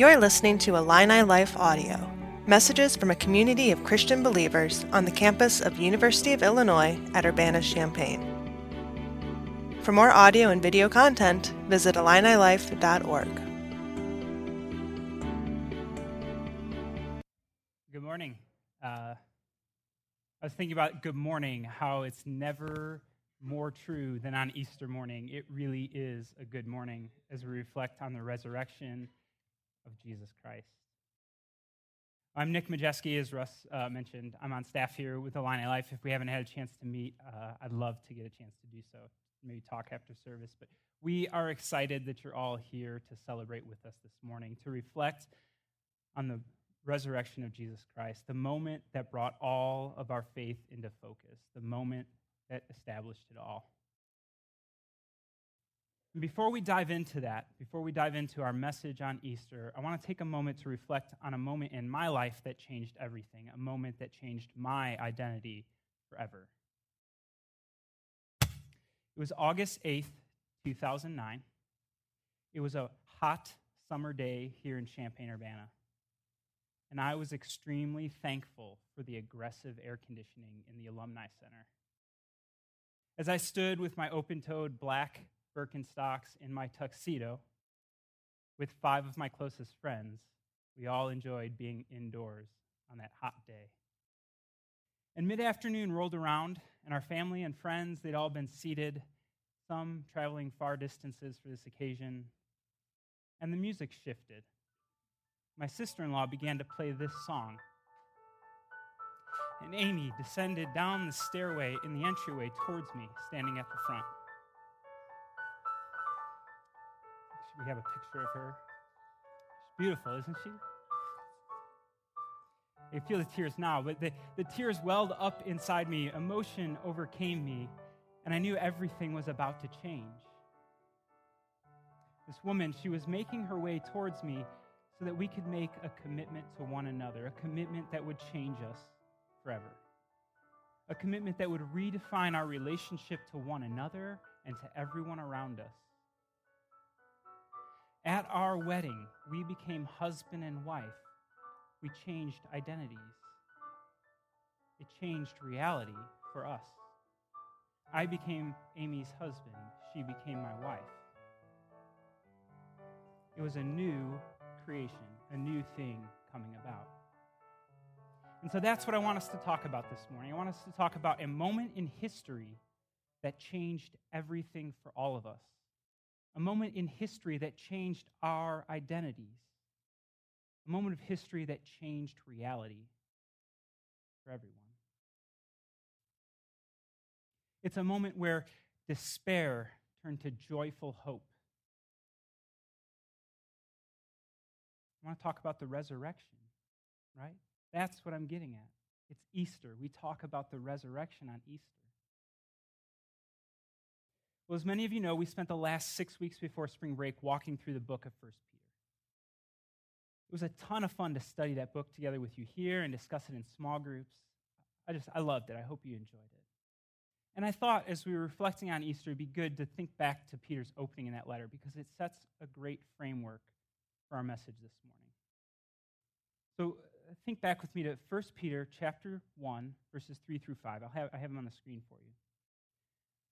You're listening to Illini Life Audio, messages from a community of Christian believers on the campus of University of Illinois at Urbana-Champaign. For more audio and video content, visit IlliniLife.org. Good morning. Uh, I was thinking about good morning, how it's never more true than on Easter morning. It really is a good morning as we reflect on the resurrection of Jesus Christ. I'm Nick Majeski, as Russ uh, mentioned. I'm on staff here with Illini Life. If we haven't had a chance to meet, uh, I'd love to get a chance to do so. Maybe talk after service. But we are excited that you're all here to celebrate with us this morning, to reflect on the resurrection of Jesus Christ, the moment that brought all of our faith into focus, the moment that established it all. Before we dive into that, before we dive into our message on Easter, I want to take a moment to reflect on a moment in my life that changed everything, a moment that changed my identity forever. It was August 8th, 2009. It was a hot summer day here in Champaign, Urbana. And I was extremely thankful for the aggressive air conditioning in the Alumni Center. As I stood with my open toed black Birkenstocks in my tuxedo with five of my closest friends, we all enjoyed being indoors on that hot day. And mid afternoon rolled around, and our family and friends, they'd all been seated, some traveling far distances for this occasion, and the music shifted. My sister in law began to play this song. And Amy descended down the stairway in the entryway towards me, standing at the front. We have a picture of her. She's beautiful, isn't she? I feel the tears now, but the, the tears welled up inside me. Emotion overcame me, and I knew everything was about to change. This woman, she was making her way towards me so that we could make a commitment to one another, a commitment that would change us forever, a commitment that would redefine our relationship to one another and to everyone around us. At our wedding, we became husband and wife. We changed identities. It changed reality for us. I became Amy's husband. She became my wife. It was a new creation, a new thing coming about. And so that's what I want us to talk about this morning. I want us to talk about a moment in history that changed everything for all of us a moment in history that changed our identities, a moment of history that changed reality for everyone. It's a moment where despair turned to joyful hope. I want to talk about the resurrection, right? That's what I'm getting at. It's Easter. We talk about the resurrection on Easter. Well, as many of you know, we spent the last six weeks before spring break walking through the book of First Peter. It was a ton of fun to study that book together with you here and discuss it in small groups. I just, I loved it. I hope you enjoyed it. And I thought as we were reflecting on Easter, it'd be good to think back to Peter's opening in that letter because it sets a great framework for our message this morning. So uh, think back with me to 1 Peter chapter 1, verses 3 through 5. I'll have, I have them on the screen for you.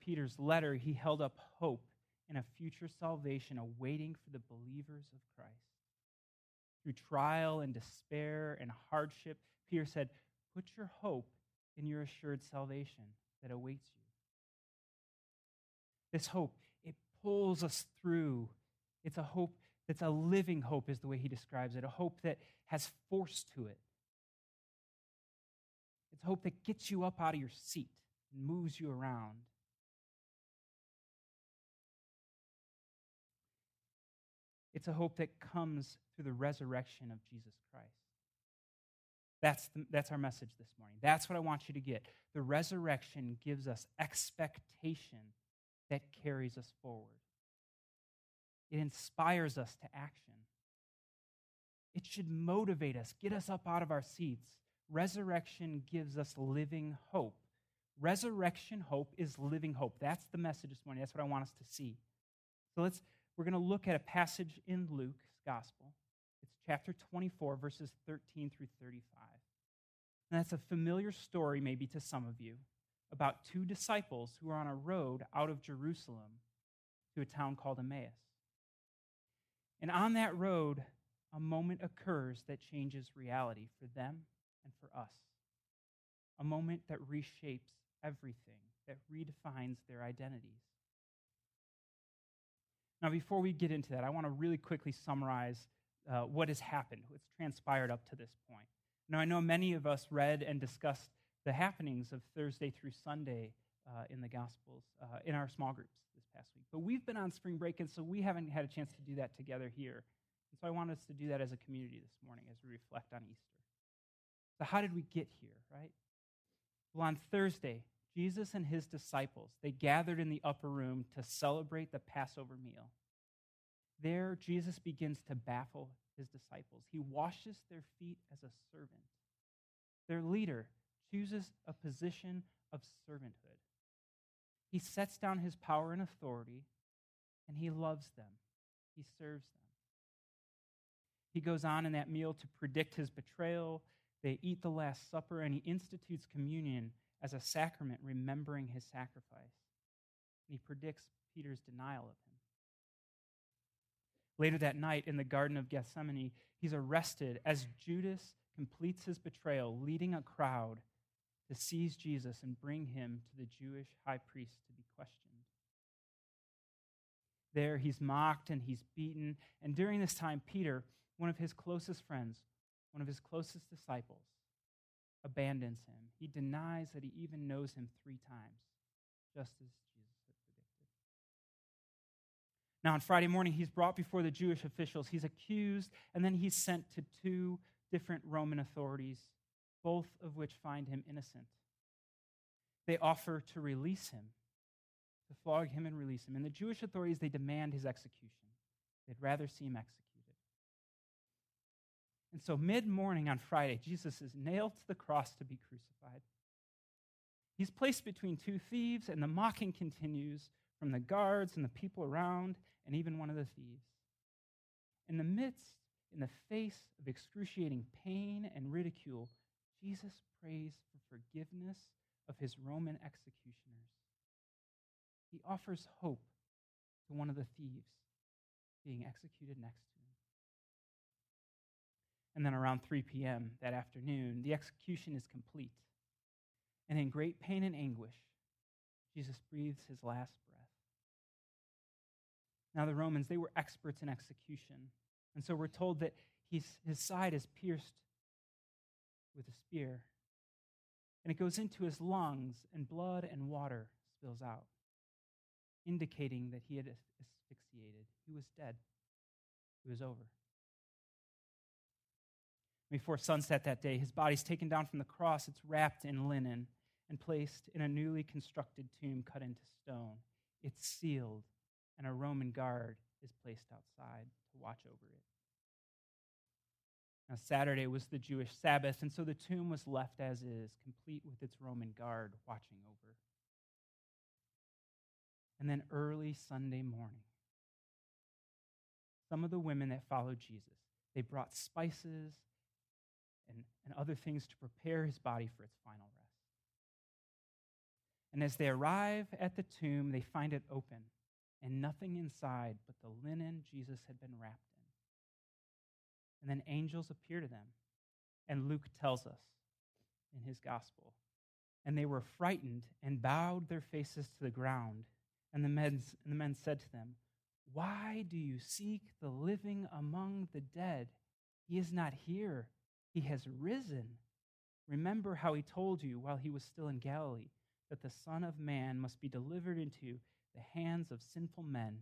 Peter's letter, he held up hope in a future salvation awaiting for the believers of Christ. Through trial and despair and hardship, Peter said, Put your hope in your assured salvation that awaits you. This hope, it pulls us through. It's a hope that's a living hope, is the way he describes it, a hope that has force to it. It's hope that gets you up out of your seat and moves you around. It's a hope that comes through the resurrection of Jesus Christ. That's, the, that's our message this morning. That's what I want you to get. The resurrection gives us expectation that carries us forward, it inspires us to action. It should motivate us, get us up out of our seats. Resurrection gives us living hope. Resurrection hope is living hope. That's the message this morning. That's what I want us to see. So let's we're going to look at a passage in Luke's gospel. It's chapter 24 verses 13 through 35. And that's a familiar story maybe to some of you about two disciples who are on a road out of Jerusalem to a town called Emmaus. And on that road, a moment occurs that changes reality for them and for us. A moment that reshapes everything, that redefines their identities. Now, before we get into that, I want to really quickly summarize uh, what has happened, what's transpired up to this point. Now, I know many of us read and discussed the happenings of Thursday through Sunday uh, in the Gospels uh, in our small groups this past week. But we've been on spring break, and so we haven't had a chance to do that together here. And so I want us to do that as a community this morning as we reflect on Easter. So, how did we get here, right? Well, on Thursday, Jesus and his disciples, they gathered in the upper room to celebrate the Passover meal. There, Jesus begins to baffle his disciples. He washes their feet as a servant. Their leader chooses a position of servanthood. He sets down his power and authority, and he loves them. He serves them. He goes on in that meal to predict his betrayal. They eat the Last Supper, and he institutes communion as a sacrament, remembering his sacrifice. And he predicts Peter's denial of him. Later that night in the Garden of Gethsemane, he's arrested as Judas completes his betrayal, leading a crowd to seize Jesus and bring him to the Jewish high priest to be questioned. There, he's mocked and he's beaten. And during this time, Peter, one of his closest friends, one of his closest disciples, abandons him. He denies that he even knows him three times, just as Jesus had predicted. now, on Friday morning, he's brought before the Jewish officials. He's accused, and then he's sent to two different Roman authorities, both of which find him innocent. They offer to release him, to flog him and release him. And the Jewish authorities, they demand his execution. They'd rather see him executed. And so, mid morning on Friday, Jesus is nailed to the cross to be crucified. He's placed between two thieves, and the mocking continues from the guards and the people around, and even one of the thieves. In the midst, in the face of excruciating pain and ridicule, Jesus prays for forgiveness of his Roman executioners. He offers hope to one of the thieves being executed next. And then around 3 p.m. that afternoon, the execution is complete. And in great pain and anguish, Jesus breathes his last breath. now, the Romans, they were experts in execution. And so we're told that his side is pierced with a spear. And it goes into his lungs, and blood and water spills out, indicating that he had asphyxiated. He was dead. It was over. Before sunset that day, his body's taken down from the cross. It's wrapped in linen and placed in a newly constructed tomb cut into stone. It's sealed and a Roman guard is placed outside to watch over it. Now, Saturday was the Jewish Sabbath, and so the tomb was left as is, complete with its Roman guard watching over. And then early Sunday morning, some of the women that followed Jesus, they brought spices and, and other things to prepare his body for its final rest. And as they arrive at the tomb, they find it open and nothing inside but the linen Jesus had been wrapped in. And then angels appear to them. And Luke tells us in his gospel. And they were frightened and bowed their faces to the ground. And the men, and the men said to them, Why do you seek the living among the dead? He is not here, he has risen. Remember how he told you while he was still in Galilee that the Son of Man must be delivered into the hands of sinful men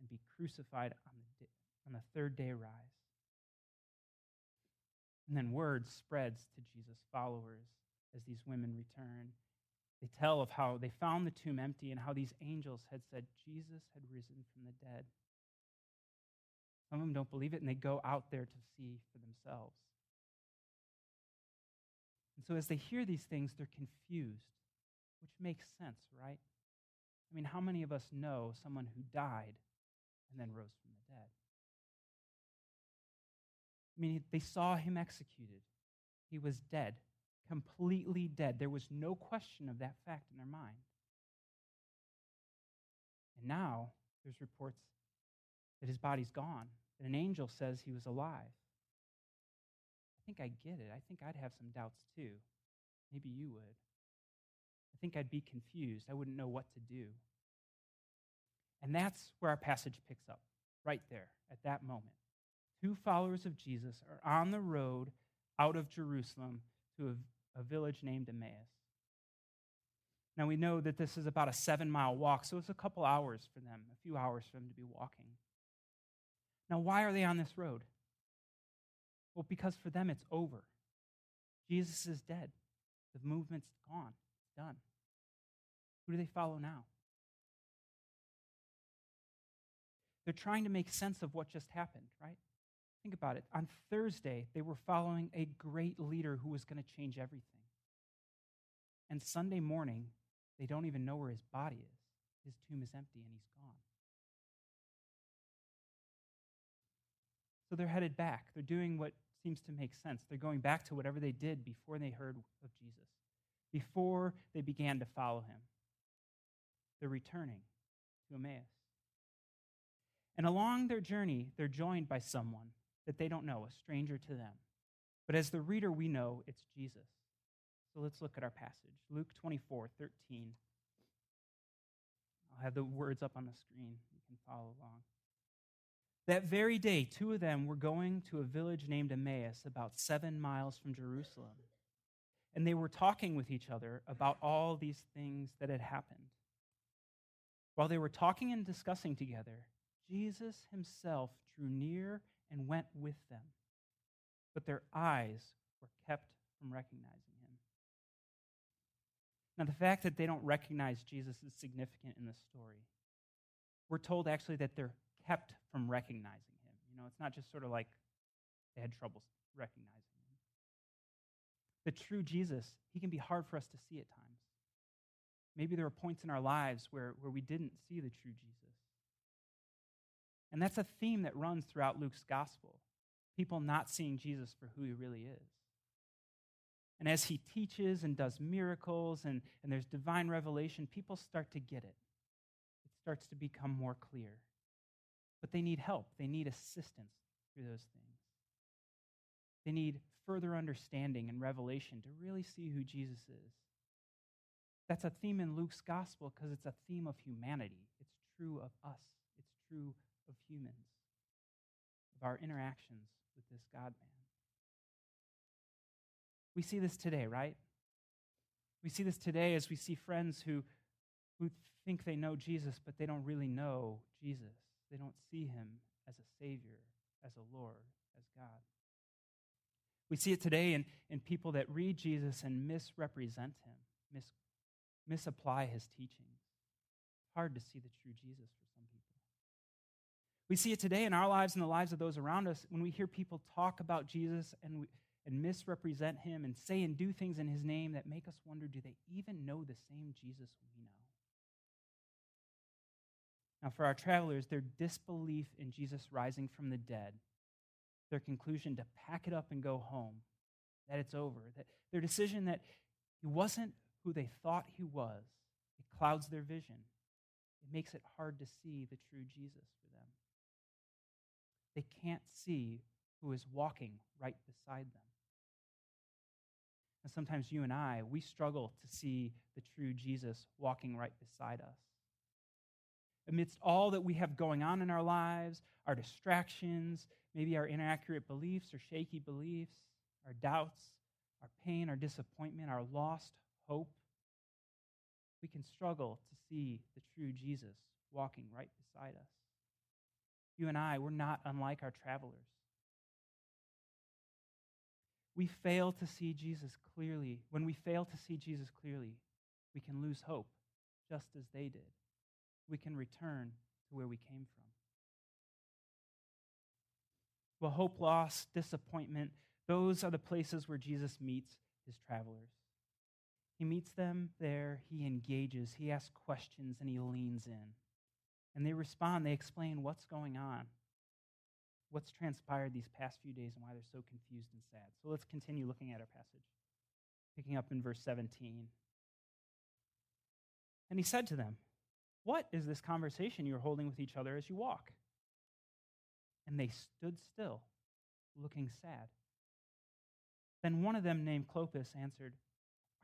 and be crucified on the, on the third day rise. And then word spreads to Jesus' followers as these women return. They tell of how they found the tomb empty and how these angels had said Jesus had risen from the dead. Some of them don't believe it and they go out there to see for themselves. And so as they hear these things, they're confused, which makes sense, right? I mean, how many of us know someone who died and then rose from the dead? I mean, they saw him executed. He was dead, completely dead. There was no question of that fact in their mind. And now there's reports that his body's gone, that an angel says he was alive. I think I get it. I think I'd have some doubts too. Maybe you would. I think I'd be confused. I wouldn't know what to do. And that's where our passage picks up, right there, at that moment two followers of Jesus are on the road out of Jerusalem to a, a village named Emmaus. Now we know that this is about a seven mile walk, so it's a couple hours for them, a few hours for them to be walking. Now, why are they on this road? Well, because for them it's over. Jesus is dead. The movement's gone. It's done. Who do they follow now? They're trying to make sense of what just happened, right? Think about it. On Thursday, they were following a great leader who was going to change everything. And Sunday morning, they don't even know where his body is. His tomb is empty and he's gone. So they're headed back. They're doing what seems to make sense. They're going back to whatever they did before they heard of Jesus, before they began to follow him. They're returning to Emmaus. And along their journey, they're joined by someone that they don't know, a stranger to them. But as the reader, we know it's Jesus. So let's look at our passage Luke 24 13. I'll have the words up on the screen. You can follow along. That very day, two of them were going to a village named Emmaus, about seven miles from Jerusalem. And they were talking with each other about all these things that had happened. While they were talking and discussing together, Jesus himself drew near and went with them. But their eyes were kept from recognizing him. Now, the fact that they don't recognize Jesus is significant in this story. We're told actually that they're kept from recognizing him. You know, it's not just sort of like they had trouble recognizing him. The true Jesus, he can be hard for us to see at times. Maybe there are points in our lives where, where we didn't see the true Jesus. And that's a theme that runs throughout Luke's gospel people not seeing Jesus for who he really is. And as he teaches and does miracles and, and there's divine revelation, people start to get it. It starts to become more clear. But they need help, they need assistance through those things. They need further understanding and revelation to really see who Jesus is. That's a theme in Luke's gospel because it's a theme of humanity. It's true of us, it's true of humans, of our interactions with this God man. We see this today, right? We see this today as we see friends who, who think they know Jesus, but they don't really know Jesus. They don't see him as a Savior, as a Lord, as God. We see it today in, in people that read Jesus and misrepresent him, mis, misapply his teachings. Hard to see the true Jesus for some people. We see it today in our lives and the lives of those around us when we hear people talk about Jesus and, we, and misrepresent him and say and do things in his name that make us wonder do they even know the same Jesus we know? Now, for our travelers, their disbelief in Jesus rising from the dead, their conclusion to pack it up and go home, that it's over, that their decision that he wasn't who they thought he was, it clouds their vision. It makes it hard to see the true Jesus for them. They can't see who is walking right beside them. And sometimes you and I, we struggle to see the true Jesus walking right beside us. Amidst all that we have going on in our lives, our distractions, maybe our inaccurate beliefs or shaky beliefs, our doubts, our pain, our disappointment, our lost hope, we can struggle to see the true Jesus walking right beside us. you and I, we're not unlike our travelers. We fail to see Jesus clearly. When we fail to see Jesus clearly, we can lose hope, just as they did. We can return to where we came from. Well, hope lost, disappointment, those are the places where Jesus meets his travelers. He meets them there, he engages, he asks questions, and he leans in. And they respond, they explain what's going on, what's transpired these past few days, and why they're so confused and sad. So let's continue looking at our passage, picking up in verse 17. And he said to them, What is this conversation you're holding with each other as you walk? And they stood still, looking sad. Then one of them, named Cleopas, answered,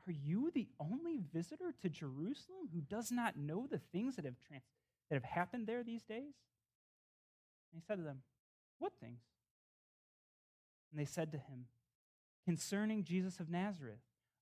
Are you the only visitor to Jerusalem who does not know the things that have, trans- that have happened there these days? And he said to them, What things? And they said to him, Concerning Jesus of Nazareth,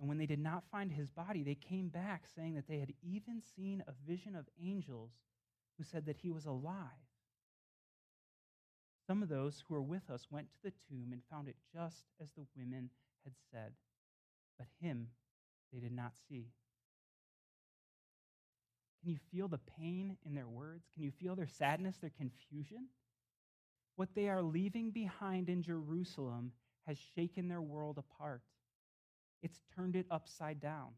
and when they did not find his body, they came back saying that they had even seen a vision of angels who said that he was alive. Some of those who were with us went to the tomb and found it just as the women had said, but him they did not see. Can you feel the pain in their words? Can you feel their sadness, their confusion? What they are leaving behind in Jerusalem has shaken their world apart. It's turned it upside down.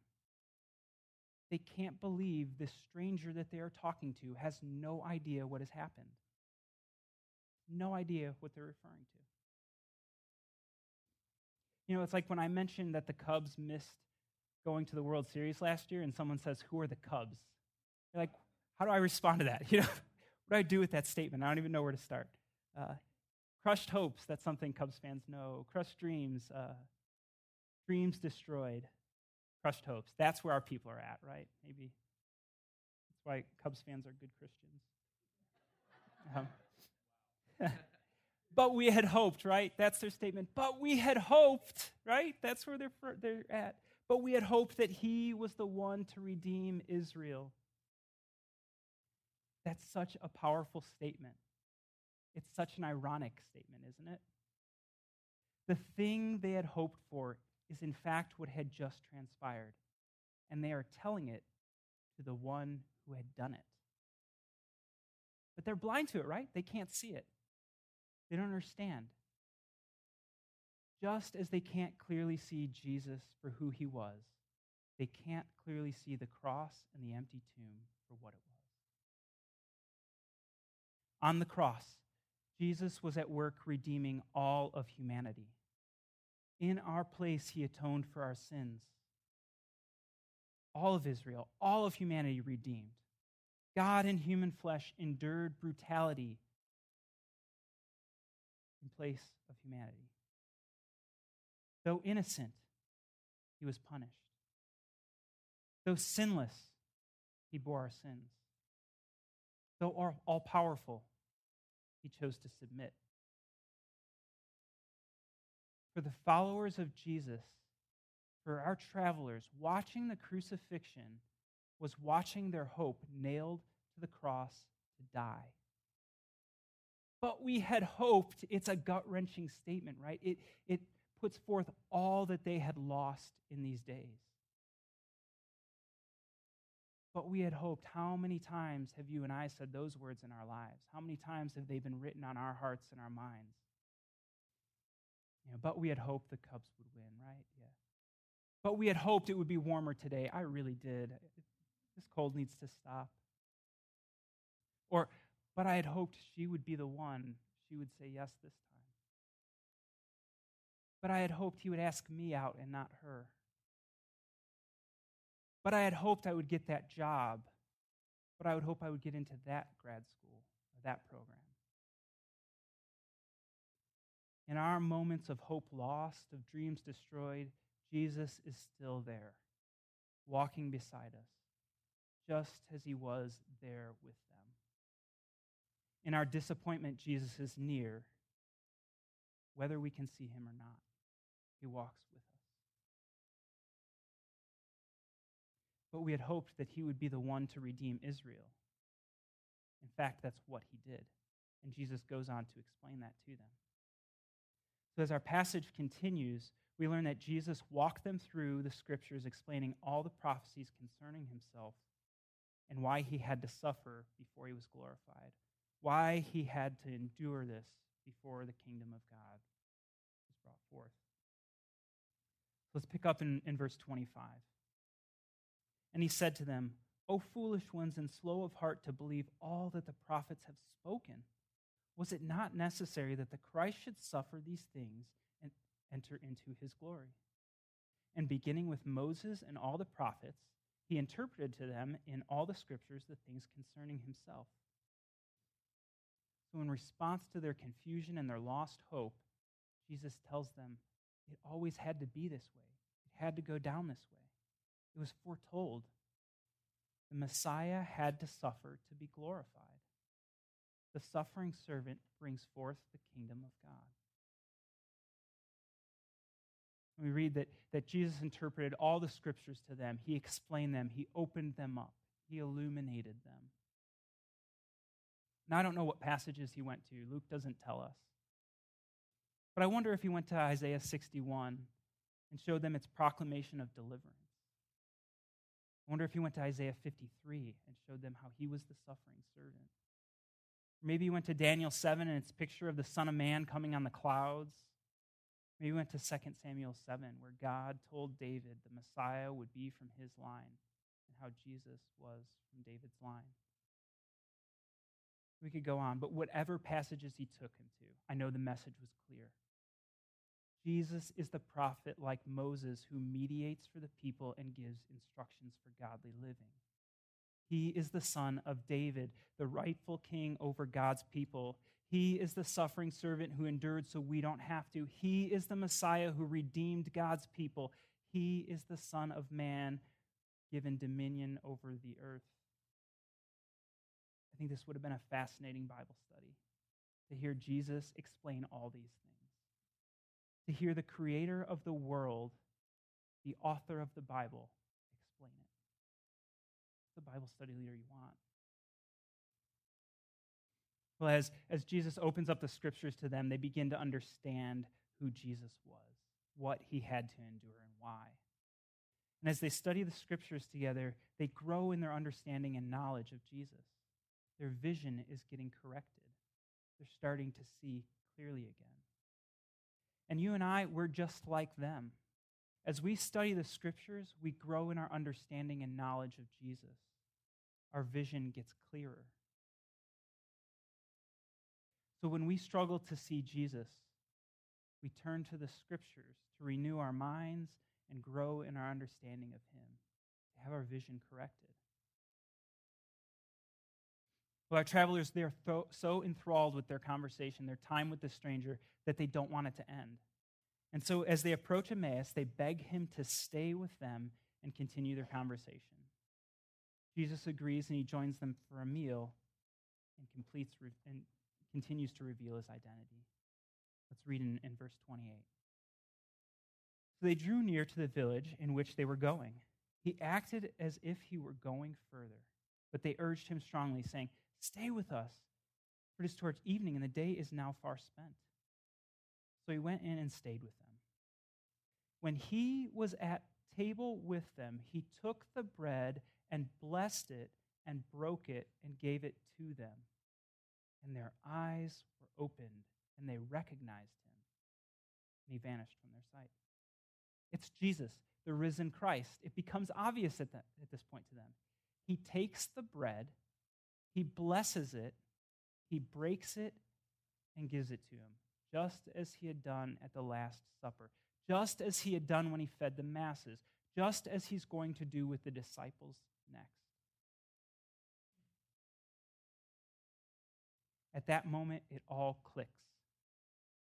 They can't believe this stranger that they are talking to has no idea what has happened. No idea what they're referring to. You know, it's like when I mentioned that the Cubs missed going to the World Series last year, and someone says, Who are the Cubs? You're like, How do I respond to that? You know, what do I do with that statement? I don't even know where to start. Uh, crushed hopes, that's something Cubs fans know. Crushed dreams, uh, dreams destroyed, crushed hopes. That's where our people are at, right? Maybe that's why Cubs fans are good Christians. Um, but we had hoped, right? That's their statement. But we had hoped, right? That's where they're, they're at. But we had hoped that he was the one to redeem Israel. That's such a powerful statement. It's such an ironic statement, isn't it? The thing they had hoped for is in fact what had just transpired, and they are telling it to the one who had done it. But they're blind to it, right? They can't see it, they don't understand. Just as they can't clearly see Jesus for who he was, they can't clearly see the cross and the empty tomb for what it was. On the cross, Jesus was at work redeeming all of humanity. In our place, he atoned for our sins. All of Israel, all of humanity redeemed. God in human flesh endured brutality in place of humanity. Though innocent, he was punished. Though sinless, he bore our sins. Though all powerful, he chose to submit for the followers of Jesus, for our travelers, watching the crucifixion was watching their hope nailed to the cross to die. But we had hoped, it's a gut wrenching statement, right? It, it puts forth all that they had lost in these days. But we had hoped. How many times have you and I said those words in our lives? How many times have they been written on our hearts and our minds? You know, but we had hoped the Cubs would win, right? Yeah. But we had hoped it would be warmer today. I really did. This cold needs to stop. Or, but I had hoped she would be the one. She would say yes this time. But I had hoped he would ask me out and not her. But I had hoped I would get that job. But I would hope I would get into that grad school or that program. In our moments of hope lost, of dreams destroyed, Jesus is still there, walking beside us, just as he was there with them. In our disappointment, Jesus is near, whether we can see him or not. He walks with us. But we had hoped that he would be the one to redeem Israel. In fact, that's what he did. And Jesus goes on to explain that to them. So, as our passage continues, we learn that Jesus walked them through the scriptures, explaining all the prophecies concerning himself and why he had to suffer before he was glorified, why he had to endure this before the kingdom of God was brought forth. Let's pick up in, in verse 25. And he said to them, O foolish ones and slow of heart to believe all that the prophets have spoken. Was it not necessary that the Christ should suffer these things and enter into his glory? And beginning with Moses and all the prophets, he interpreted to them in all the scriptures the things concerning himself. So, in response to their confusion and their lost hope, Jesus tells them it always had to be this way, it had to go down this way. It was foretold. The Messiah had to suffer to be glorified. The suffering servant brings forth the kingdom of God. we read that, that Jesus interpreted all the scriptures to them, he explained them, he opened them up, he illuminated them. Now, I don't know what passages he went to. Luke doesn't tell us. But I wonder if he went to Isaiah 61 and showed them its proclamation of deliverance. I wonder if he went to Isaiah 53 and showed them how he was the suffering servant. Maybe he went to Daniel 7 and its picture of the Son of Man coming on the clouds. Maybe he went to 2 Samuel 7 where God told David the Messiah would be from his line and how Jesus was from David's line. We could go on, but whatever passages he took him to, I know the message was clear. Jesus is the prophet like Moses who mediates for the people and gives instructions for godly living. He is the son of David, the rightful king over God's people. He is the suffering servant who endured so we don't have to. He is the Messiah who redeemed God's people. He is the Son of Man given dominion over the earth. I think this would have been a fascinating Bible study to hear Jesus explain all these things to hear the creator of the world, the author of the Bible. The Bible study leader you want. Well, as, as Jesus opens up the scriptures to them, they begin to understand who Jesus was, what he had to endure, and why. And as they study the scriptures together, they grow in their understanding and knowledge of Jesus. Their vision is getting corrected. They're starting to see clearly again. And you and I, we're just like them. As we study the scriptures, we grow in our understanding and knowledge of Jesus. Our vision gets clearer. So when we struggle to see Jesus, we turn to the scriptures to renew our minds and grow in our understanding of him, to have our vision corrected. Well, our travelers, they're so enthralled with their conversation, their time with the stranger, that they don't want it to end. And so, as they approach Emmaus, they beg him to stay with them and continue their conversation. Jesus agrees and he joins them for a meal and, completes and continues to reveal his identity. Let's read in, in verse 28. So they drew near to the village in which they were going. He acted as if he were going further, but they urged him strongly, saying, Stay with us, for it is towards evening, and the day is now far spent. So he went in and stayed with them. When he was at table with them, he took the bread and blessed it and broke it and gave it to them. And their eyes were opened and they recognized him. And he vanished from their sight. It's Jesus, the risen Christ. It becomes obvious at, that, at this point to them. He takes the bread he blesses it, he breaks it, and gives it to him, just as he had done at the Last Supper, just as he had done when he fed the masses, just as he's going to do with the disciples next. At that moment, it all clicks.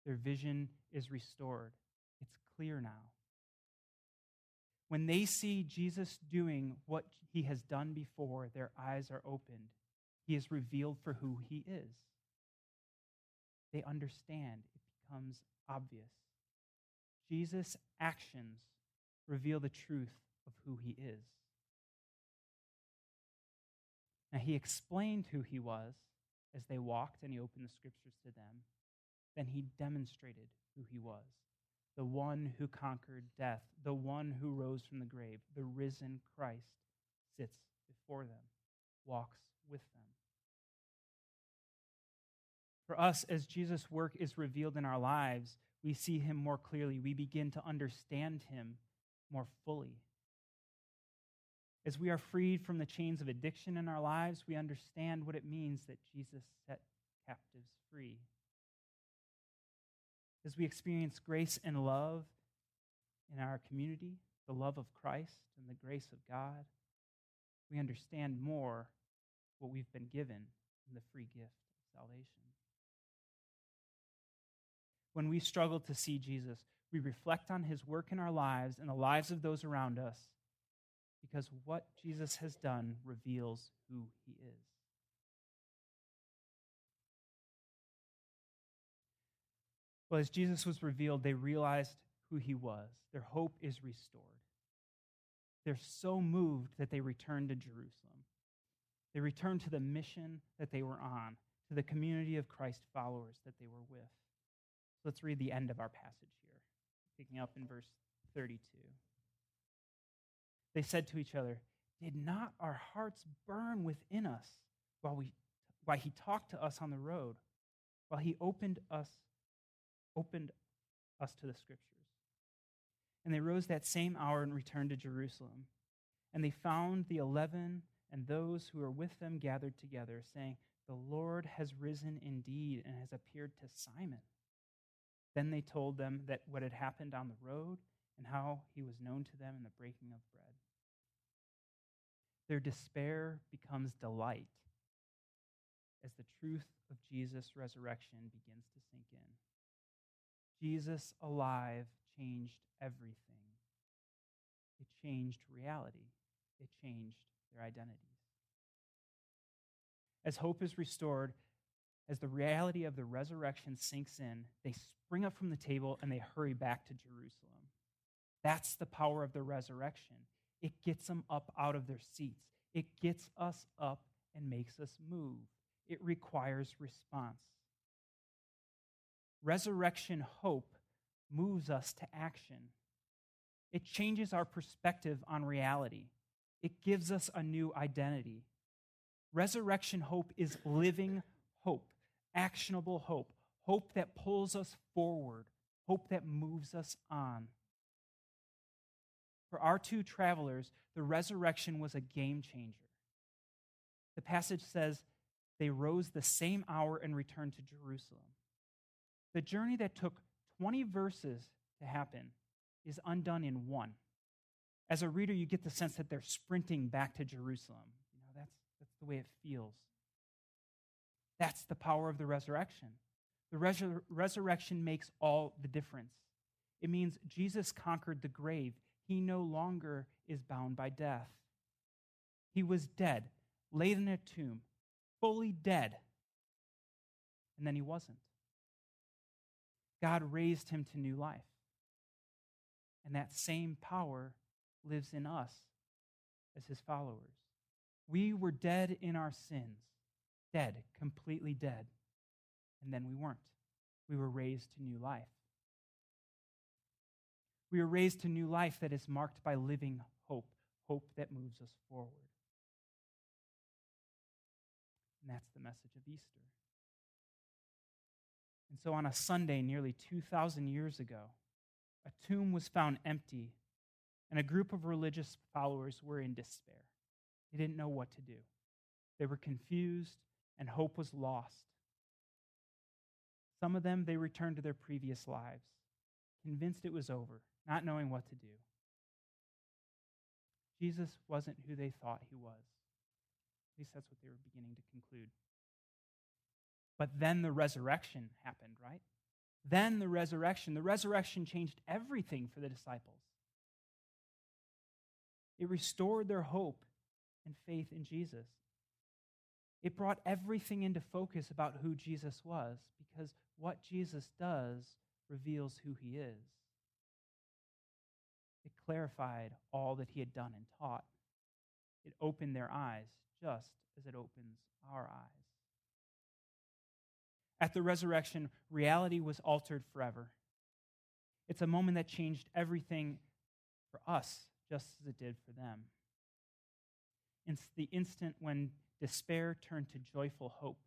Their vision is restored. It's clear now. When they see Jesus doing what he has done before, their eyes are opened. He is revealed for who he is. They understand. It becomes obvious. Jesus' actions reveal the truth of who he is. Now, he explained who he was as they walked and he opened the scriptures to them. Then he demonstrated who he was the one who conquered death, the one who rose from the grave, the risen Christ sits before them, walks with them. For us, as Jesus' work is revealed in our lives, we see him more clearly. We begin to understand him more fully. As we are freed from the chains of addiction in our lives, we understand what it means that Jesus set captives free. As we experience grace and love in our community, the love of Christ and the grace of God, we understand more what we've been given in the free gift of salvation. When we struggle to see Jesus, we reflect on his work in our lives and the lives of those around us because what Jesus has done reveals who he is. Well, as Jesus was revealed, they realized who he was. Their hope is restored. They're so moved that they return to Jerusalem. They return to the mission that they were on, to the community of Christ followers that they were with. Let's read the end of our passage here, picking up in verse 32. They said to each other, Did not our hearts burn within us while, we, while he talked to us on the road, while he opened us, opened us to the scriptures? And they rose that same hour and returned to Jerusalem. And they found the eleven and those who were with them gathered together, saying, The Lord has risen indeed and has appeared to Simon. Then they told them that what had happened on the road and how he was known to them in the breaking of bread. Their despair becomes delight as the truth of Jesus' resurrection begins to sink in. Jesus alive changed everything. It changed reality. It changed their identities. As hope is restored, as the reality of the resurrection sinks in, they spring up from the table and they hurry back to Jerusalem. That's the power of the resurrection. It gets them up out of their seats, it gets us up and makes us move. It requires response. Resurrection hope moves us to action. It changes our perspective on reality. It gives us a new identity. Resurrection hope is living hope, actionable hope, hope that pulls us forward, hope that moves us on. For our two travelers, the resurrection was a game changer. The passage says they rose the same hour and returned to Jerusalem. The journey that took 20 verses to happen is undone in one. As a reader, you get the sense that they're sprinting back to Jerusalem. You know, that's, that's the way it feels. That's the power of the resurrection. The resur- resurrection makes all the difference. It means Jesus conquered the grave. He no longer is bound by death. He was dead, laid in a tomb, fully dead, and then he wasn't. God raised him to new life. And that same power lives in us as his followers. We were dead in our sins, dead, completely dead. And then we weren't. We were raised to new life. We are raised to new life that is marked by living hope, hope that moves us forward. And that's the message of Easter. And so on a Sunday nearly 2,000 years ago, a tomb was found empty, and a group of religious followers were in despair. They didn't know what to do. They were confused, and hope was lost. Some of them, they returned to their previous lives, convinced it was over, not knowing what to do. Jesus wasn't who they thought he was. At least that's what they were beginning to conclude. But then the resurrection happened, right? Then the resurrection. The resurrection changed everything for the disciples. It restored their hope and faith in Jesus. It brought everything into focus about who Jesus was because what Jesus does reveals who he is. It clarified all that he had done and taught. It opened their eyes just as it opens our eyes. At the resurrection, reality was altered forever. It's a moment that changed everything for us, just as it did for them. It's the instant when despair turned to joyful hope.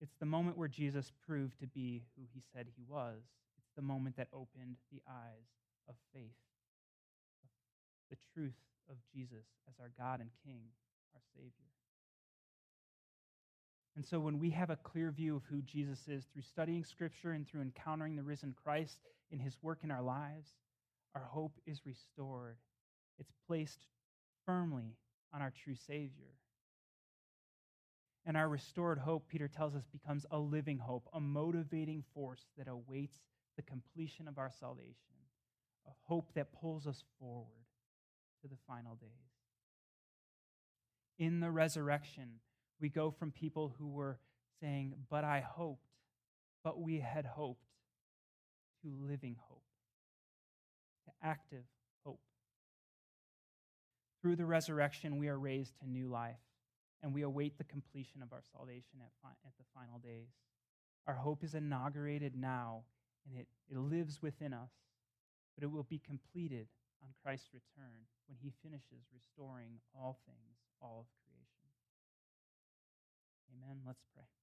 It's the moment where Jesus proved to be who he said he was. It's the moment that opened the eyes of faith, the truth of Jesus as our God and King, our Savior. And so, when we have a clear view of who Jesus is through studying Scripture and through encountering the risen Christ in his work in our lives, our hope is restored. It's placed firmly on our true Savior. And our restored hope, Peter tells us, becomes a living hope, a motivating force that awaits the completion of our salvation, a hope that pulls us forward to the final days. In the resurrection, we go from people who were saying, But I hoped, but we had hoped, to living hope, to active. Through the resurrection, we are raised to new life, and we await the completion of our salvation at, fi- at the final days. Our hope is inaugurated now, and it, it lives within us, but it will be completed on Christ's return when he finishes restoring all things, all of creation. Amen. Let's pray.